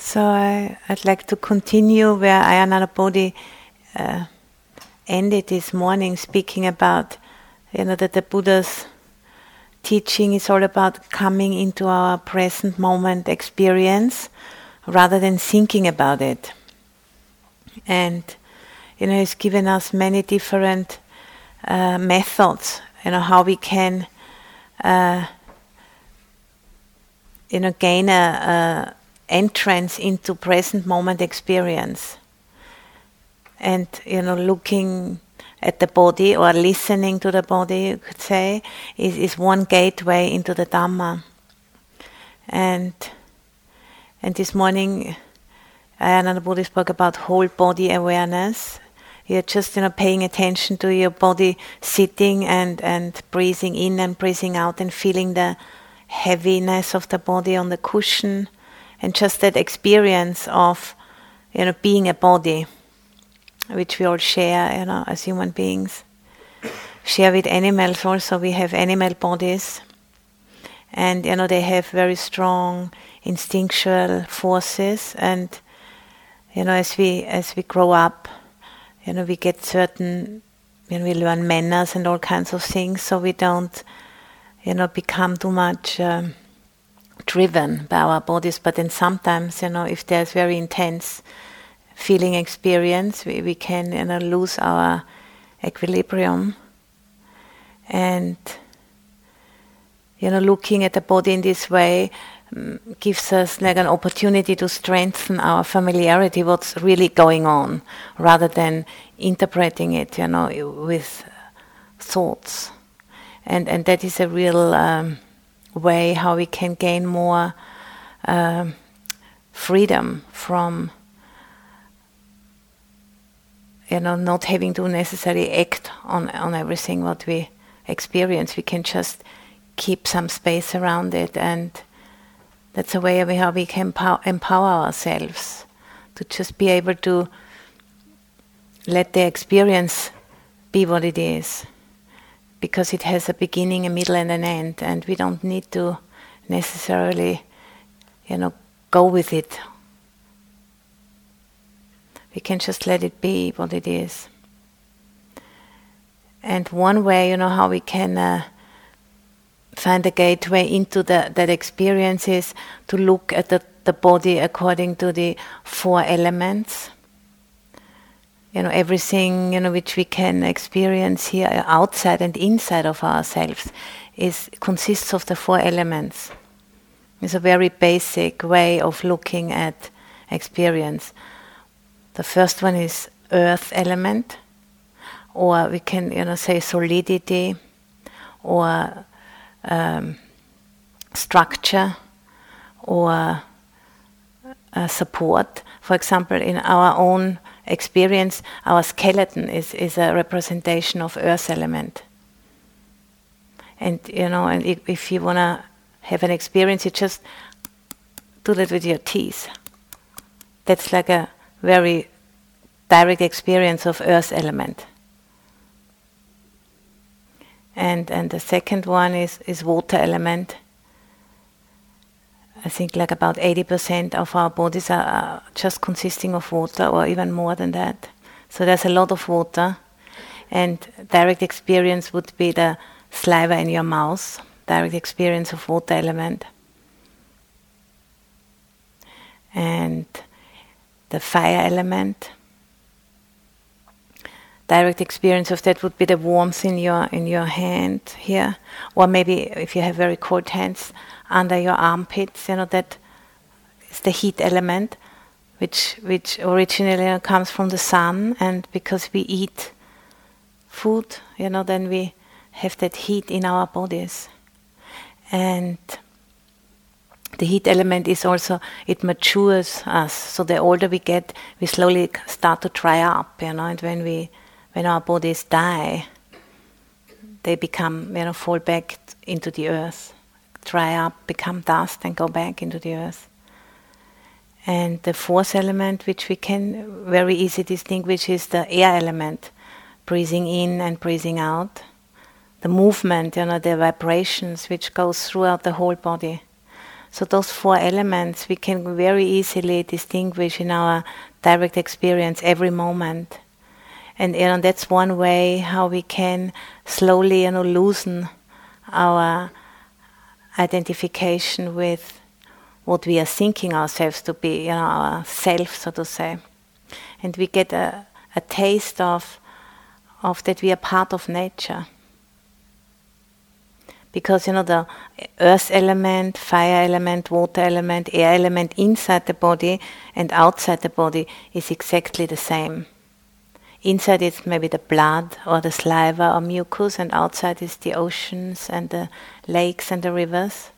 So I, would like to continue where Ayya Anandabodhi uh, ended this morning, speaking about, you know, that the Buddha's teaching is all about coming into our present moment experience rather than thinking about it. And, you know, he's given us many different uh, methods, you know, how we can, uh, you know, gain a, a entrance into present moment experience. And you know looking at the body or listening to the body you could say is, is one gateway into the dhamma. And and this morning Ayya Anandabodhi spoke about whole body awareness. You're just you know paying attention to your body sitting and and breathing in and breathing out and feeling the heaviness of the body on the cushion and just that experience of you know being a body which we all share you know as human beings. Share with animals also we have animal bodies. And you know they have very strong instinctual forces. And you know as we as we grow up you know we get certain you know we learn manners and all kinds of things. So we don't you know become too much um, driven by our bodies, but then sometimes, you know, if there's very intense feeling experience, we, we can, you know, lose our equilibrium. And, you know, looking at the body in this way um, gives us like an opportunity to strengthen our familiarity, what's really going on, rather than interpreting it, you know, with thoughts. And, and that is a real. Um, way how we can gain more uh, freedom from you know not having to necessarily act on on everything what we experience. We can just keep some space around it and that's a way how we can empower ourselves to just be able to let the experience be what it is because it has a beginning, a middle, and an end, and we don't need to necessarily, you know, go with it. We can just let it be what it is. And one way, you know, how we can uh, find a gateway into the, that experience is to look at the, the body according to the four elements you know everything you know which we can experience here outside and inside of ourselves is consists of the four elements. It's a very basic way of looking at experience. The first one is earth element or we can you know say solidity or um, structure or uh, support. For example in our own experience, our skeleton is, is a representation of earth element. And you know, and if, if you wanna have an experience, you just do that with your teeth. That's like a very direct experience of earth element. And and the second one is, is water element I think like about 80% of our bodies are just consisting of water or even more than that. So there's a lot of water. And direct experience would be the saliva in your mouth, direct experience of water element. And the fire element. Direct experience of that would be the warmth in your in your hand here, or maybe if you have very cold hands, under your armpits. You know that is the heat element, which which originally comes from the sun, and because we eat food, you know, then we have that heat in our bodies, and the heat element is also it matures us. So the older we get, we slowly start to dry up, you know, and when we when our bodies die, they become you know fall back into the earth dry up, become dust, and go back into the earth. And the fourth element, which we can very easily distinguish, is the air element, breathing in and breathing out. The movement, you know, the vibrations which goes throughout the whole body. So those four elements we can very easily distinguish in our direct experience every moment. And you know, that's one way how we can slowly you know, loosen our identification with what we are thinking ourselves to be, you know, our self, so to say. And we get a, a taste of, of that we are part of nature. Because, you know, the earth element, fire element, water element, air element inside the body and outside the body is exactly the same. Inside is maybe the blood or the saliva or mucus, and outside is the oceans and the lakes and the rivers.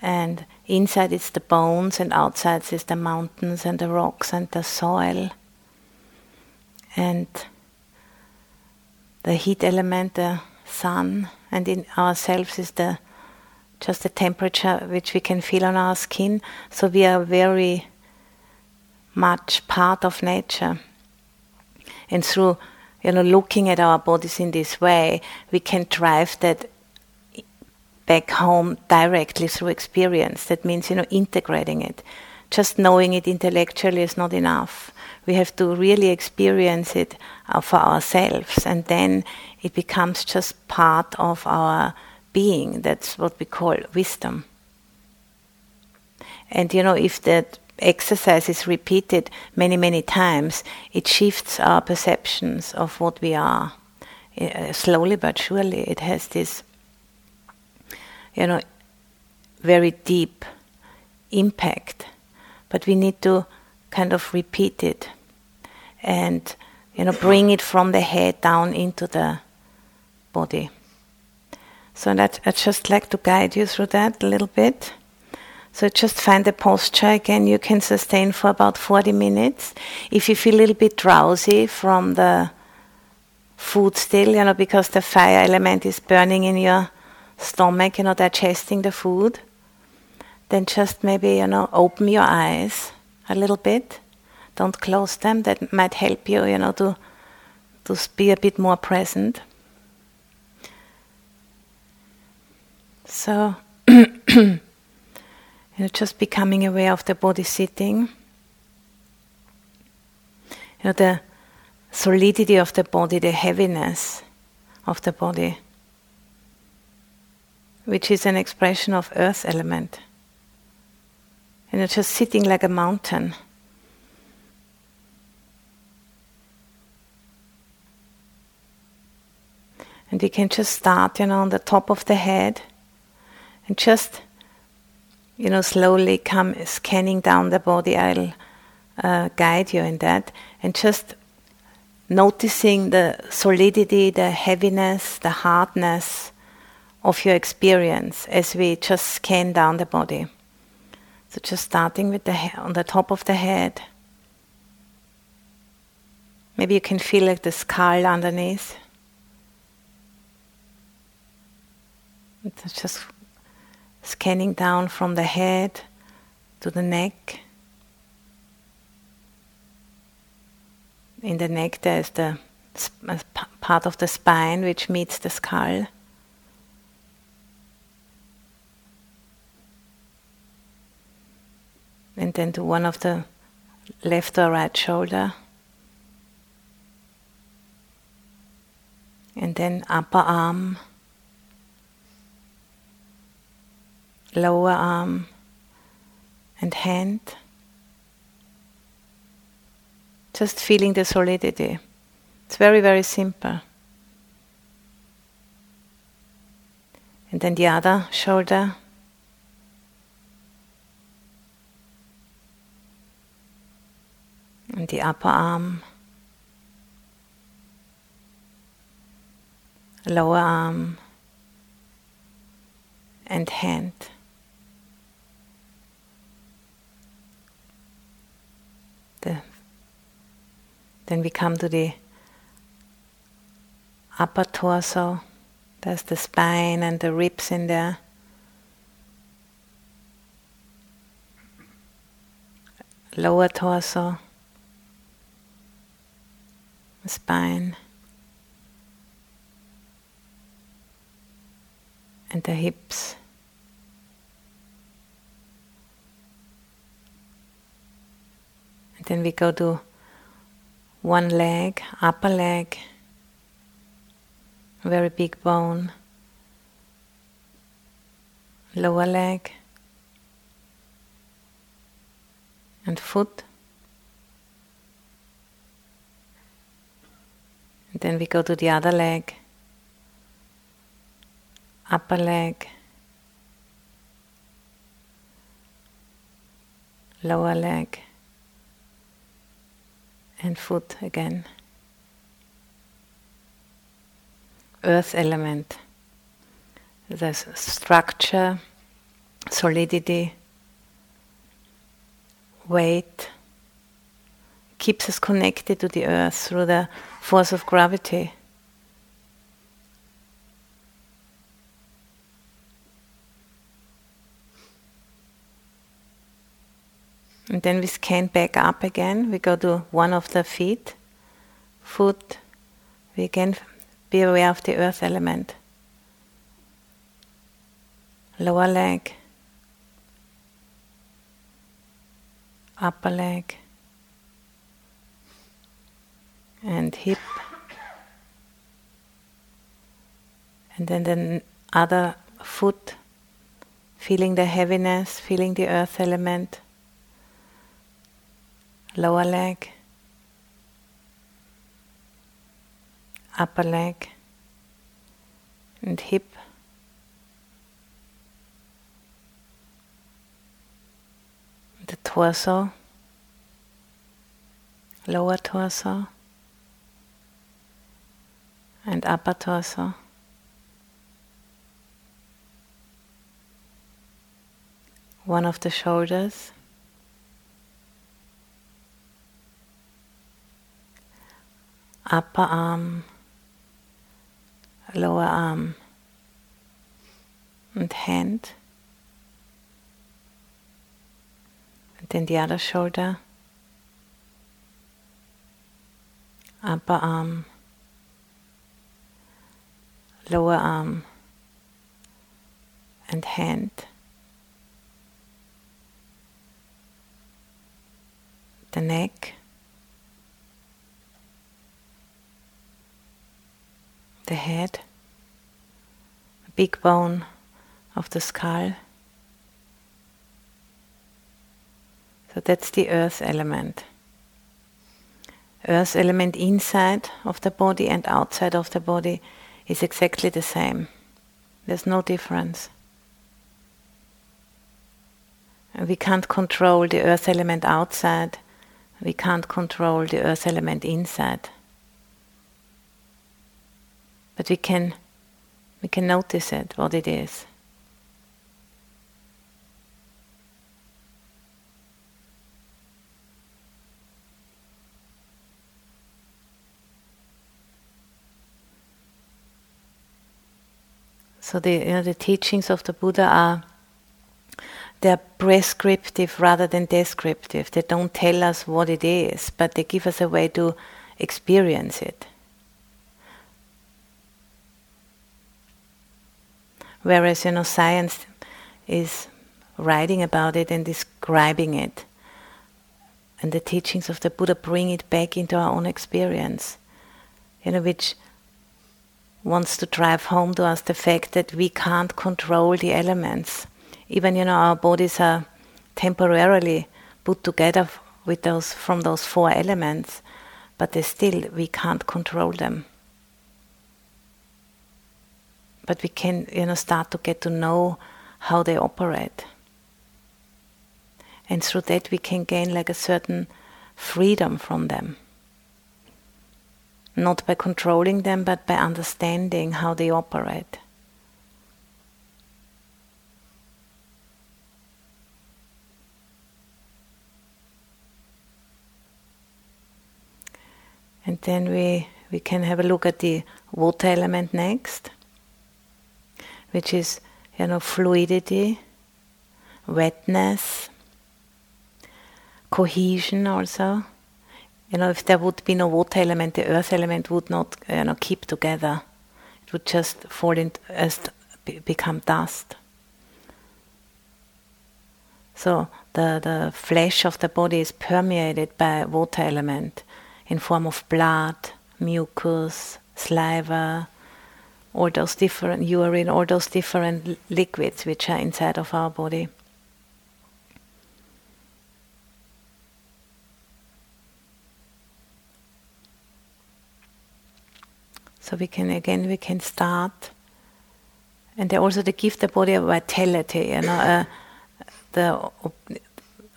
And inside is the bones, and outside is the mountains and the rocks and the soil. And the heat element, the sun, and in ourselves is the just the temperature which we can feel on our skin. So we are very much part of nature. And through you know looking at our bodies in this way, we can drive that back home directly through experience. That means you know integrating it. Just knowing it intellectually is not enough. We have to really experience it for ourselves, and then it becomes just part of our being. That's what we call wisdom. And you know, if that exercise is repeated many, many times, it shifts our perceptions of what we are. Uh, slowly but surely, it has this, you know, very deep impact. But we need to kind of repeat it and, you know, bring it from the head down into the body. So that I'd just like to guide you through that a little bit. So just find a posture again you can sustain for about 40 minutes. If you feel a little bit drowsy from the food still, you know, because the fire element is burning in your stomach, you know, digesting the food, then just maybe, you know, open your eyes a little bit. Don't close them. That might help you, you know, to, to be a bit more present. So You know, just becoming aware of the body sitting. You know, the solidity of the body, the heaviness of the body, which is an expression of earth element. You just sitting like a mountain. And we can just start, you know, on the top of the head and just you know, slowly come scanning down the body. I'll uh, guide you in that, and just noticing the solidity, the heaviness, the hardness of your experience as we just scan down the body. So just starting with the he- on the top of the head. Maybe you can feel like the skull underneath. It's just scanning down from the head to the neck. In the neck, there is the uh, part of the spine which meets the skull. And then to one of the left or right shoulder. And then upper arm. Lower arm and hand. Just feeling the solidity. It's very, very simple. And then the other shoulder. And the upper arm. Lower arm. And hand. Then we come to the upper torso. There's the spine and the ribs in there. Lower torso, spine, and the hips. And then we go to one leg, upper leg, very big bone, lower leg, and foot. And then we go to the other leg, upper leg, lower leg, and foot again. Earth element. There's structure, solidity, weight, keeps us connected to the earth through the force of gravity. And then we scan back up again. We go to one of the feet, foot. We again be aware of the earth element. Lower leg, upper leg, and hip. And then the other foot, feeling the heaviness, feeling the earth element lower leg, upper leg, and hip. The torso, lower torso, and upper torso. One of the shoulders. Upper arm, lower arm, and hand. And then the other shoulder, upper arm, lower arm, and hand. The neck. The head, a big bone of the skull. So that's the earth element. Earth element inside of the body and outside of the body is exactly the same. There's no difference. We can't control the earth element outside, we can't control the earth element inside but we can we can notice it what it is So the you know, the teachings of the Buddha are they're prescriptive rather than descriptive. They don't tell us what it is, but they give us a way to experience it. Whereas, you know, science is writing about it and describing it. And the teachings of the Buddha bring it back into our own experience, you know, which wants to drive home to us the fact that we can't control the elements. Even, you know, our bodies are temporarily put together with those from those four elements, but they still we can't control them but we can you know start to get to know how they operate. And through that we can gain like a certain freedom from them. Not by controlling them but by understanding how they operate. And then we we can have a look at the water element next which is you know fluidity, wetness, cohesion also. You know, if there would be no water element, the earth element would not you know keep together. It would just fall into as become dust. So the, the flesh of the body is permeated by water element in form of blood, mucus, saliva, all those different urine, or those different liquids which are inside of our body. So we can again we can start, and also to give the body a vitality, you know, uh, the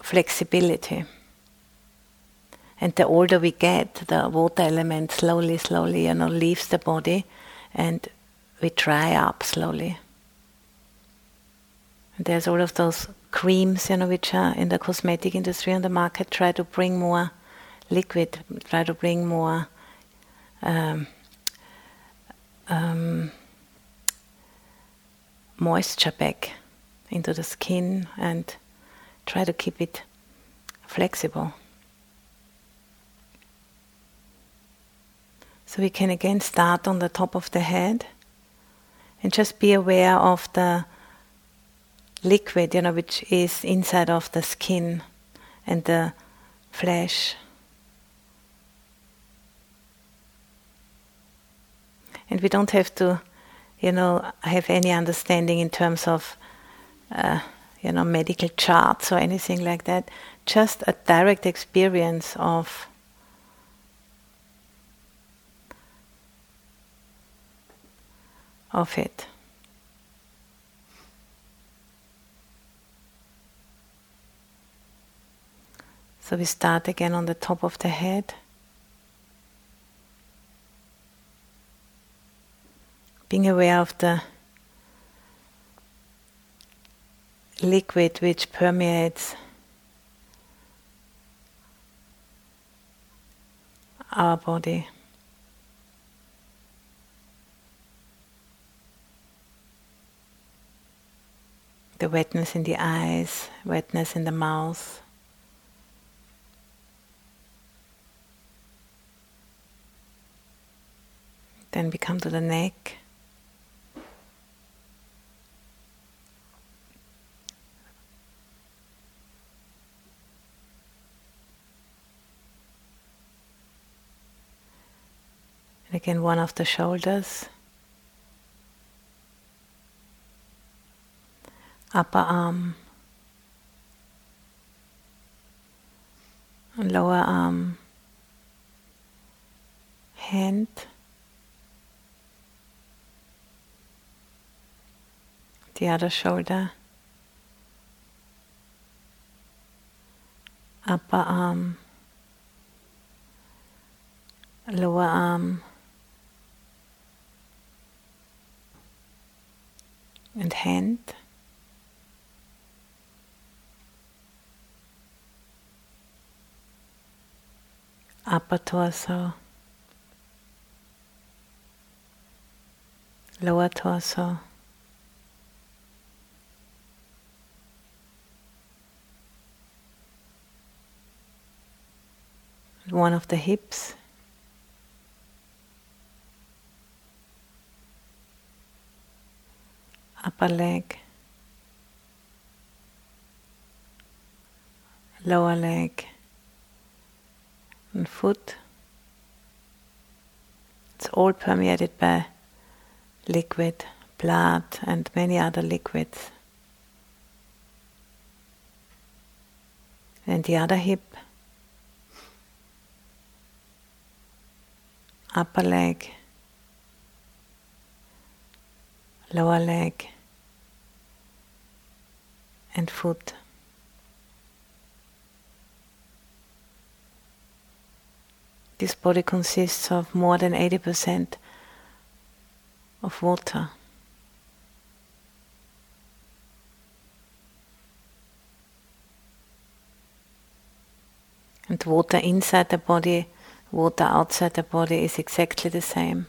flexibility. And the older we get, the water element slowly, slowly, you know, leaves the body, and we dry up slowly. There's all of those creams, you know, which are in the cosmetic industry on the market, try to bring more liquid, try to bring more. Um, um, moisture back into the skin and try to keep it flexible. So we can again start on the top of the head and just be aware of the liquid, you know, which is inside of the skin and the flesh. and we don't have to, you know, have any understanding in terms of, uh, you know, medical charts or anything like that. Just a direct experience of. Of it. So we start again on the top of the head. being aware of the liquid which permeates our body. The wetness in the eyes, wetness in the mouth. Then we come to the neck. Again, one of the shoulders, upper arm, lower arm, hand, the other shoulder, upper arm, lower arm. Um, and hand. Upper torso, lower torso, one of the hips. upper leg, lower leg, and foot. It's all permeated by liquid, blood, and many other liquids. And the other hip, upper leg, lower leg, and foot. This body consists of more than 80% of water. And water inside the body, water outside the body is exactly the same.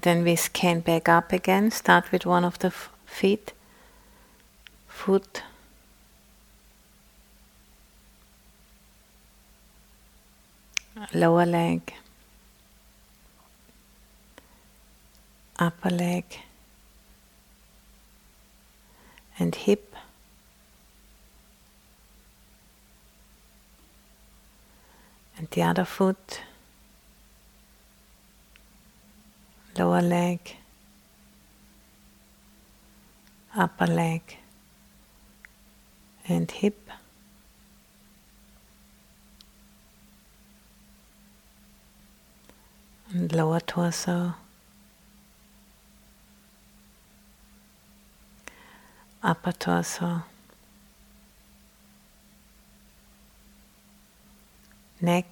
and then we scan back up again. Start with one of the feet, foot. lower leg, upper leg, and hip. And the other foot. Lower leg, upper leg, and hip. And lower torso. upper torso, neck,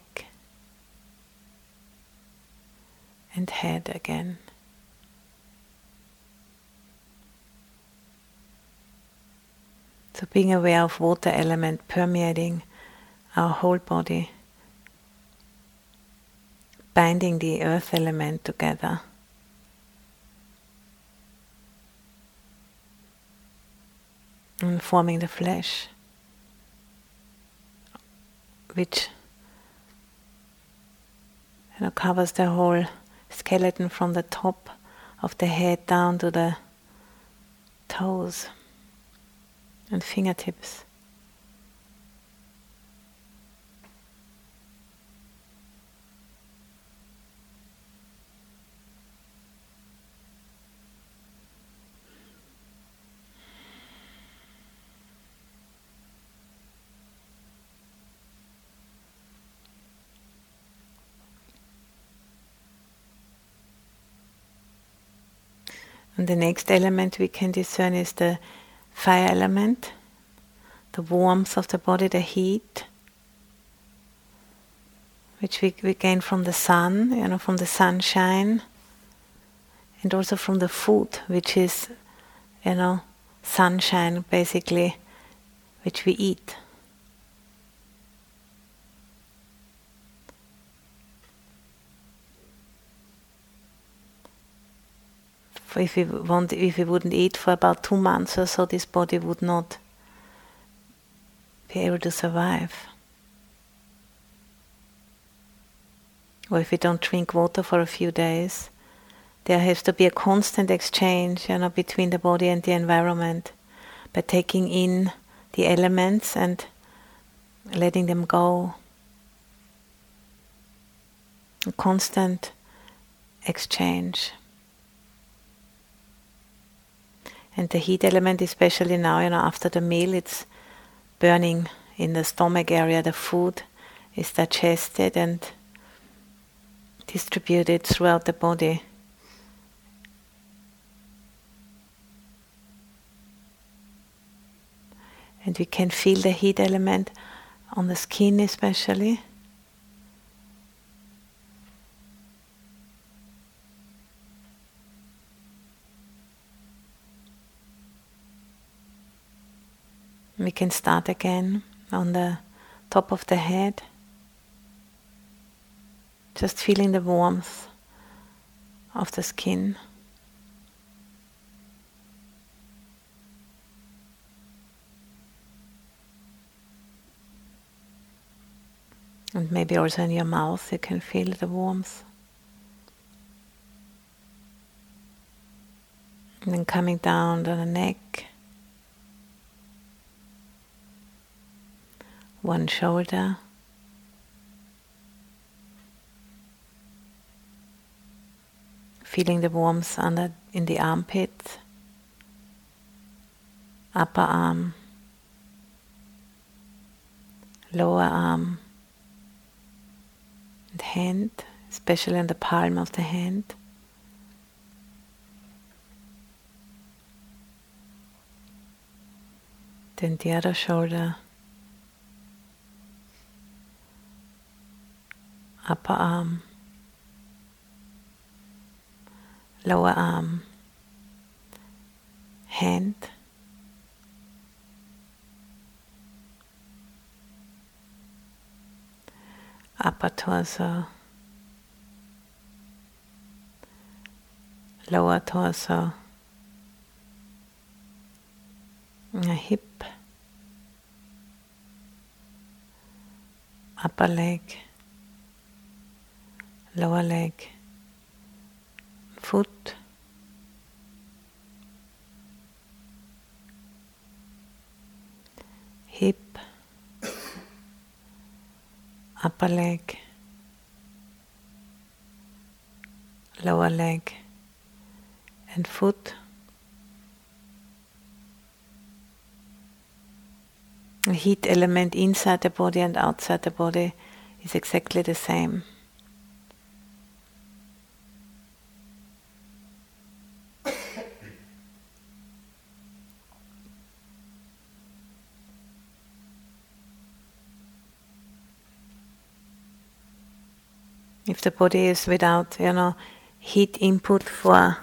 and head again. So, being aware of water element permeating our whole body, binding the earth element together. and forming the flesh, which you know, covers the whole skeleton from the top of the head down to the toes and fingertips. And the next element we can discern is the fire element, the warmth of the body, the heat, which we, we gain from the sun, you know, from the sunshine, and also from the food, which is, you know, sunshine basically, which we eat. If we want, if we wouldn't eat for about two months or so, this body would not be able to survive. Or if we don't drink water for a few days, there has to be a constant exchange, you know, between the body and the environment, by taking in the elements and letting them go. A constant exchange. And the heat element, especially now, you know, after the meal, it's burning in the stomach area. The food is digested and distributed throughout the body. And we can feel the heat element on the skin, especially. We can start again on the top of the head, just feeling the warmth of the skin. And maybe also in your mouth you can feel the warmth. And then coming down to the neck. One shoulder. Feeling the warmth under in the armpit, upper arm, lower arm, and hand, especially in the palm of the hand. Then the other shoulder. Upper arm, lower arm, um, hand, upper torso, lower torso, a hip, upper leg lower leg, foot, hip, upper leg, lower leg, and foot. The heat element inside the body and outside the body is exactly the same. If the body is without, you know, heat input for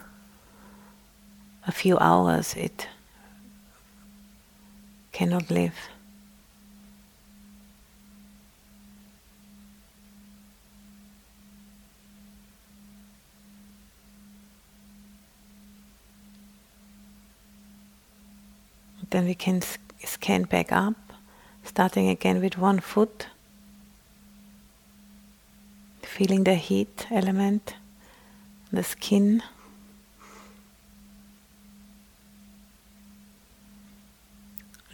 a few hours, it cannot live. Then we can scan back up, starting again with one foot feeling the heat element, the skin.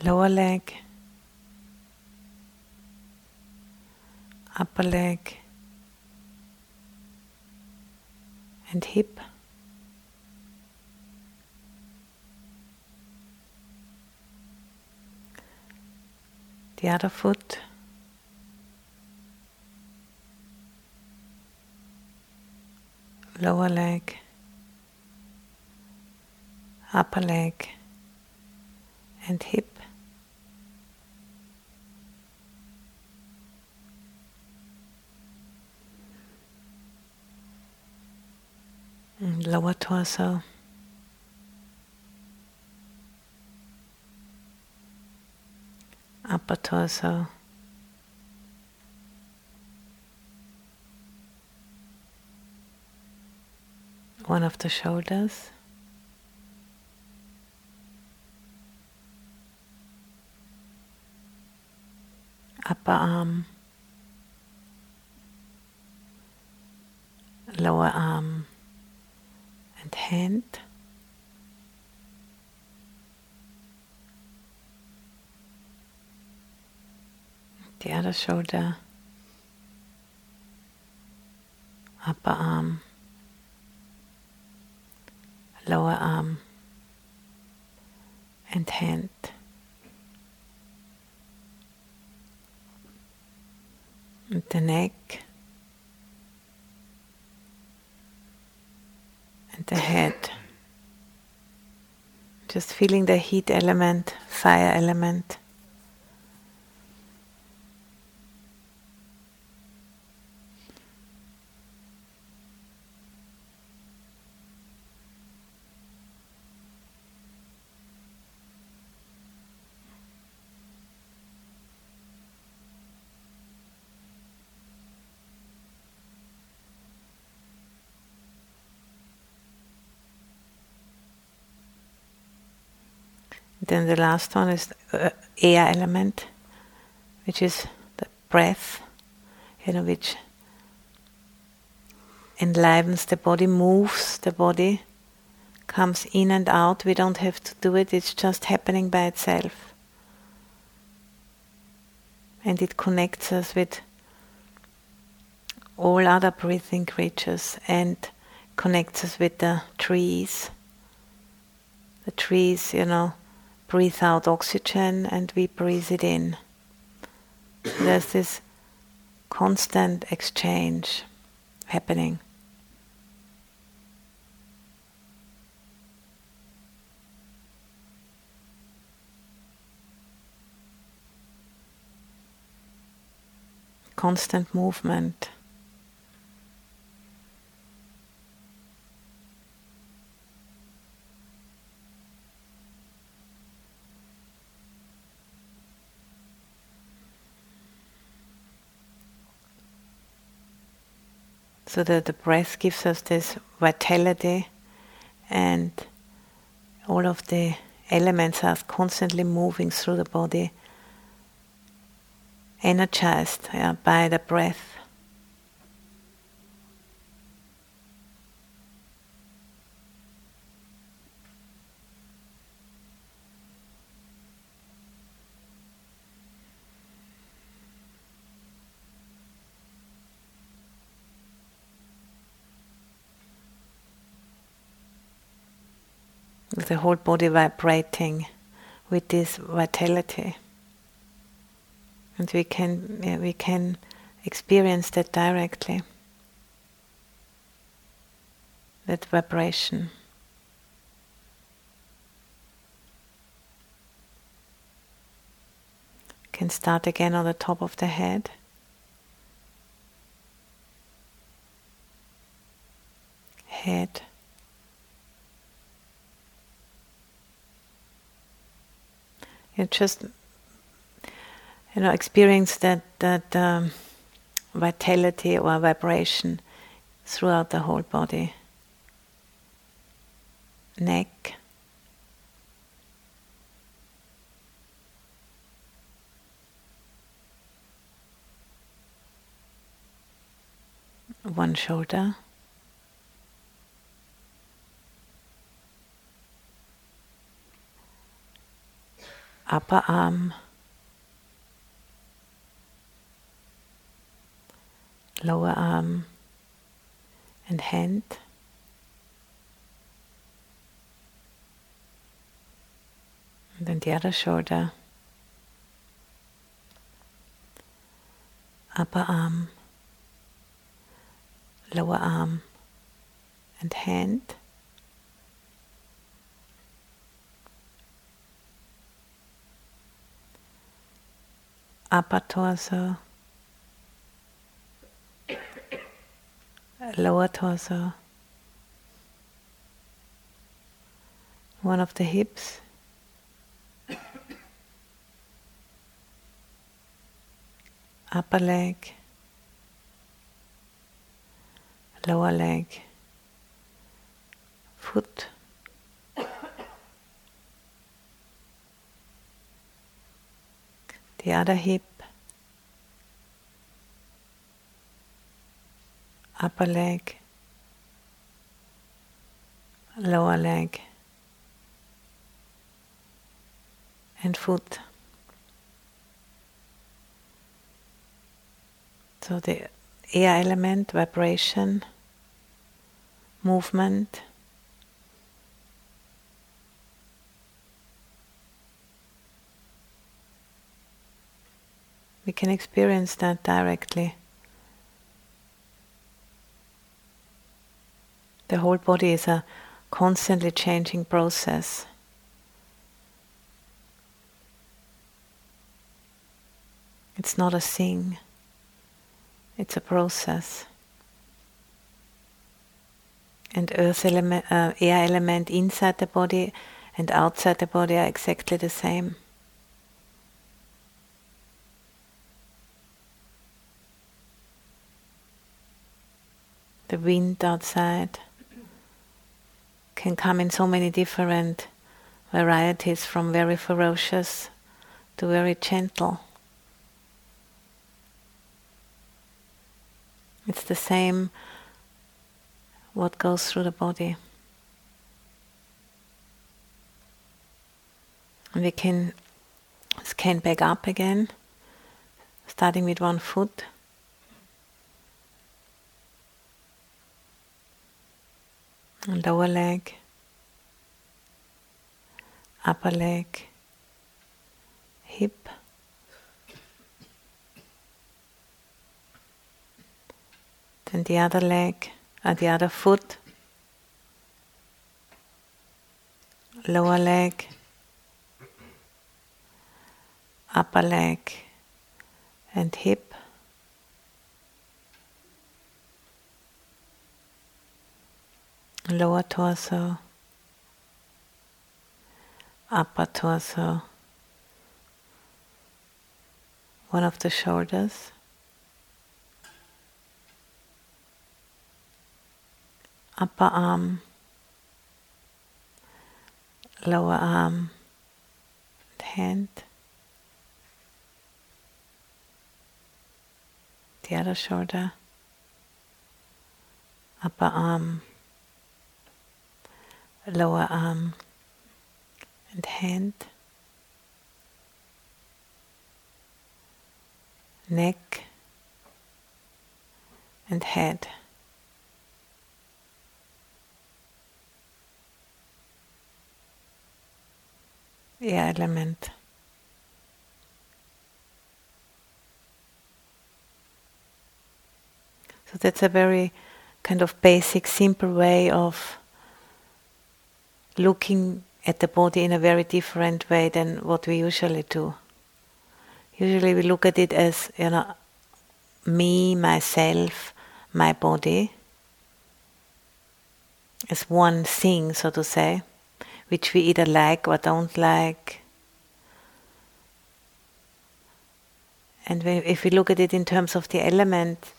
Lower leg, upper leg, and hip. The other foot. Lower leg, upper leg, and hip. And lower torso. Upper torso. One of the shoulders. Upper arm, lower arm, and hand. The other shoulder, upper arm lower arm and hand. And the neck and the head. Just feeling the heat element, fire element. Then the last one is uh, air element, which is the breath, you know, which enlivens the body, moves the body, comes in and out. We don't have to do it, it's just happening by itself. And it connects us with all other breathing creatures and connects us with the trees. The trees, you know, breathe out oxygen and we breathe it in. There's this constant exchange happening. Constant movement. So that the breath gives us this vitality and all of the elements are constantly moving through the body, energized yeah, by the breath. with the whole body vibrating with this vitality. And we can, yeah, we can experience that directly. That vibration. Can start again on the top of the head. Head. You just you know experience that that um, vitality or vibration throughout the whole body. Neck. One shoulder. Upper arm. lower arm and hand. And then the other shoulder, upper arm, lower arm and hand. Upper torso, lower torso, one of the hips, upper leg, lower leg, foot. The other hip, upper leg, lower leg, and foot. So the air element, vibration, movement. We can experience that directly. The whole body is a constantly changing process. It's not a thing, it's a process. And earth element, uh, air element inside the body and outside the body are exactly the same. The wind outside can come in so many different varieties from very ferocious to very gentle. It's the same what goes through the body. And we can scan back up again, starting with one foot. Lower leg, upper leg, hip, then the other leg, and uh, the other foot, lower leg, upper leg, and hip. Lower torso, upper torso, one of the shoulders, upper arm, lower arm, hand, the other shoulder, upper arm lower arm and hand, neck and head. air element. So that's a very kind of basic, simple way of looking at the body in a very different way than what we usually do. Usually we look at it as, you know, me, myself, my body, as one thing, so to say, which we either like or don't like. And if we look at it in terms of the element,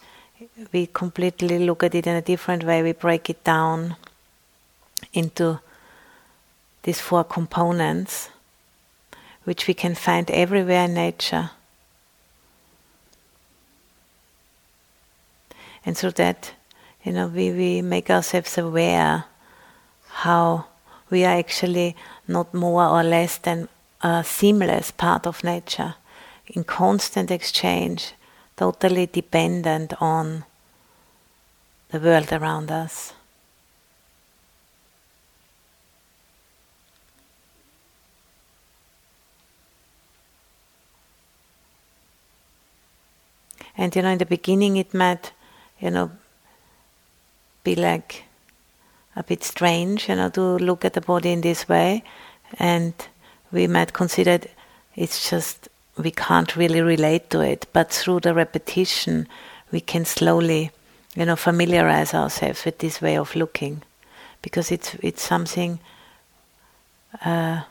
we completely look at it in a different way. We break it down into these four components, which we can find everywhere in nature. And through that, you know, we, we make ourselves aware how we are actually not more or less than a seamless part of nature, in constant exchange, totally dependent on the world around us. And you know, in the beginning, it might, you know, be like a bit strange, you know, to look at the body in this way, and we might consider it, it's just we can't really relate to it. But through the repetition, we can slowly, you know, familiarize ourselves with this way of looking, because it's it's something, uh,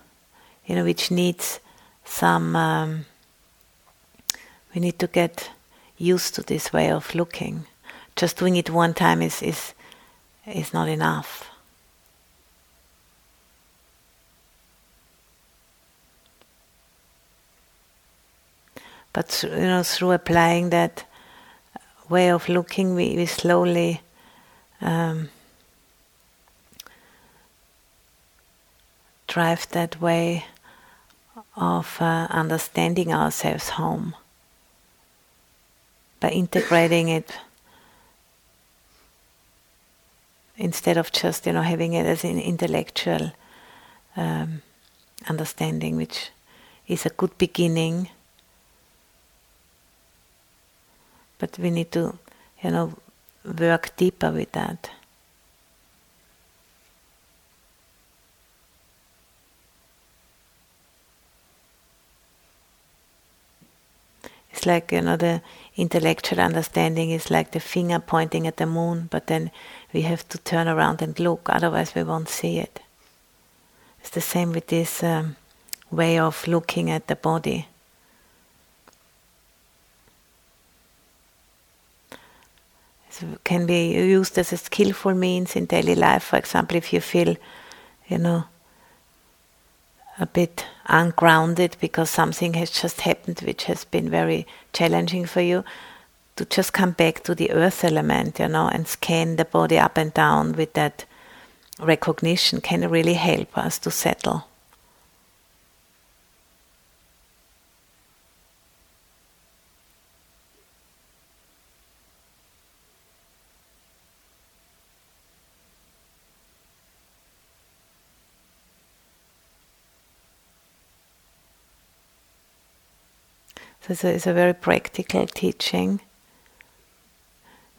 you know, which needs some. Um, we need to get used to this way of looking. Just doing it one time is, is, is not enough. But you know, through applying that way of looking, we, we slowly um, drive that way of uh, understanding ourselves home by integrating it instead of just you know having it as an intellectual um, understanding, which is a good beginning. But we need to, you know, work deeper with that. It's like you know the intellectual understanding is like the finger pointing at the moon, but then we have to turn around and look, otherwise, we won't see it. It's the same with this um, way of looking at the body. It can be used as a skillful means in daily life. For example, if you feel, you know, a bit ungrounded because something has just happened which has been very challenging for you to just come back to the earth element you know and scan the body up and down with that recognition can really help us to settle It's a, it's a very practical teaching,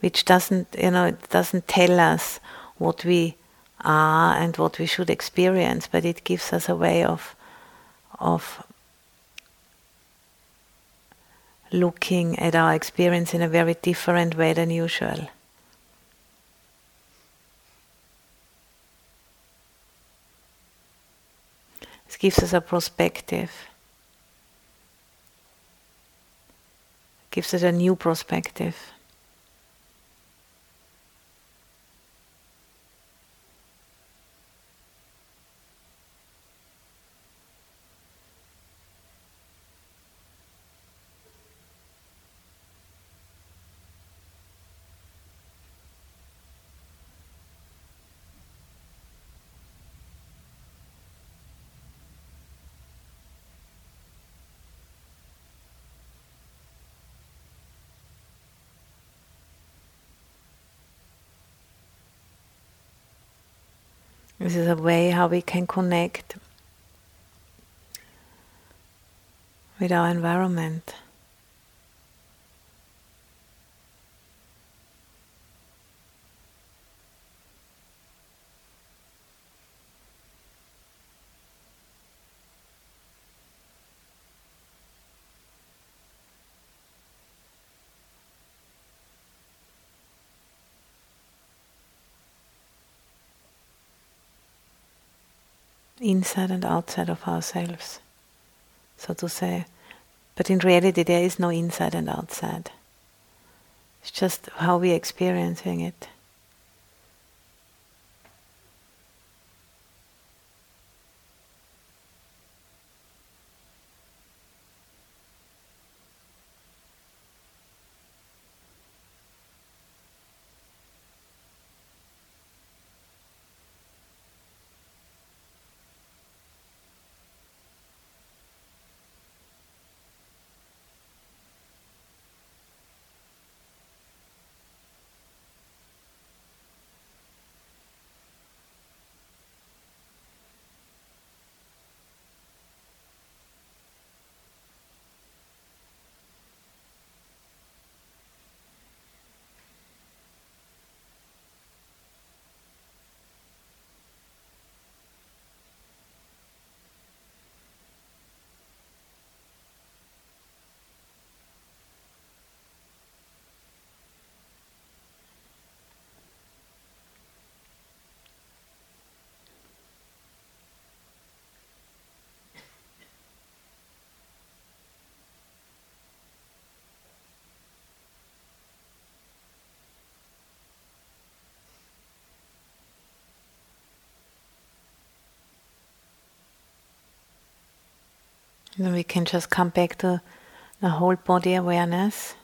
which doesn't, you know, it doesn't tell us what we are and what we should experience, but it gives us a way of of looking at our experience in a very different way than usual. It gives us a perspective. Gives it a new perspective. This is a way how we can connect with our environment. Inside and outside of ourselves, so to say. But in reality, there is no inside and outside. It's just how we're experiencing it. Then we can just come back to the whole body awareness.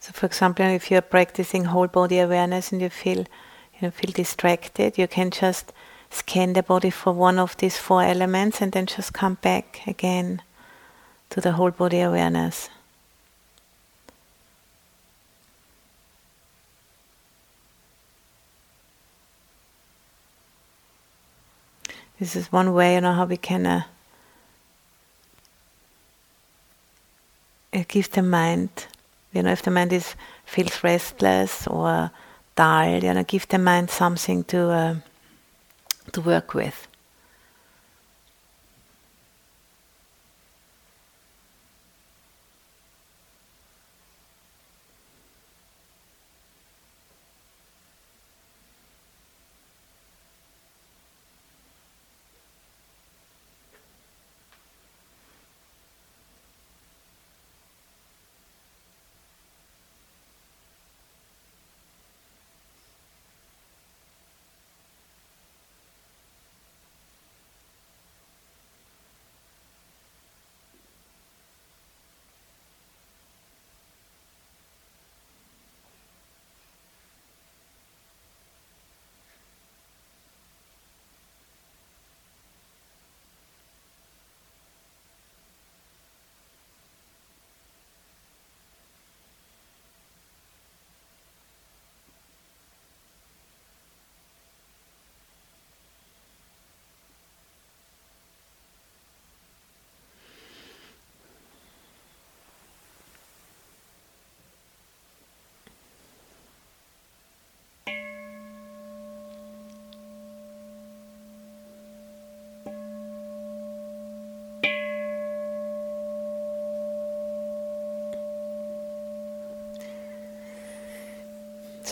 So, for example, if you're practicing whole body awareness and you feel you feel distracted, you can just scan the body for one of these four elements and then just come back again to the whole body awareness. This is one way, you know, how we can uh, give the mind, you know, if the mind is feels restless or dull, you know, give the mind something to uh, to work with.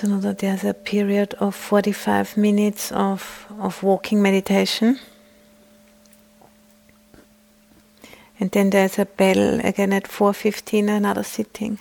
Now that there's a period of 45 minutes of, of walking meditation. And then there's a bell again at 4.15, another sitting.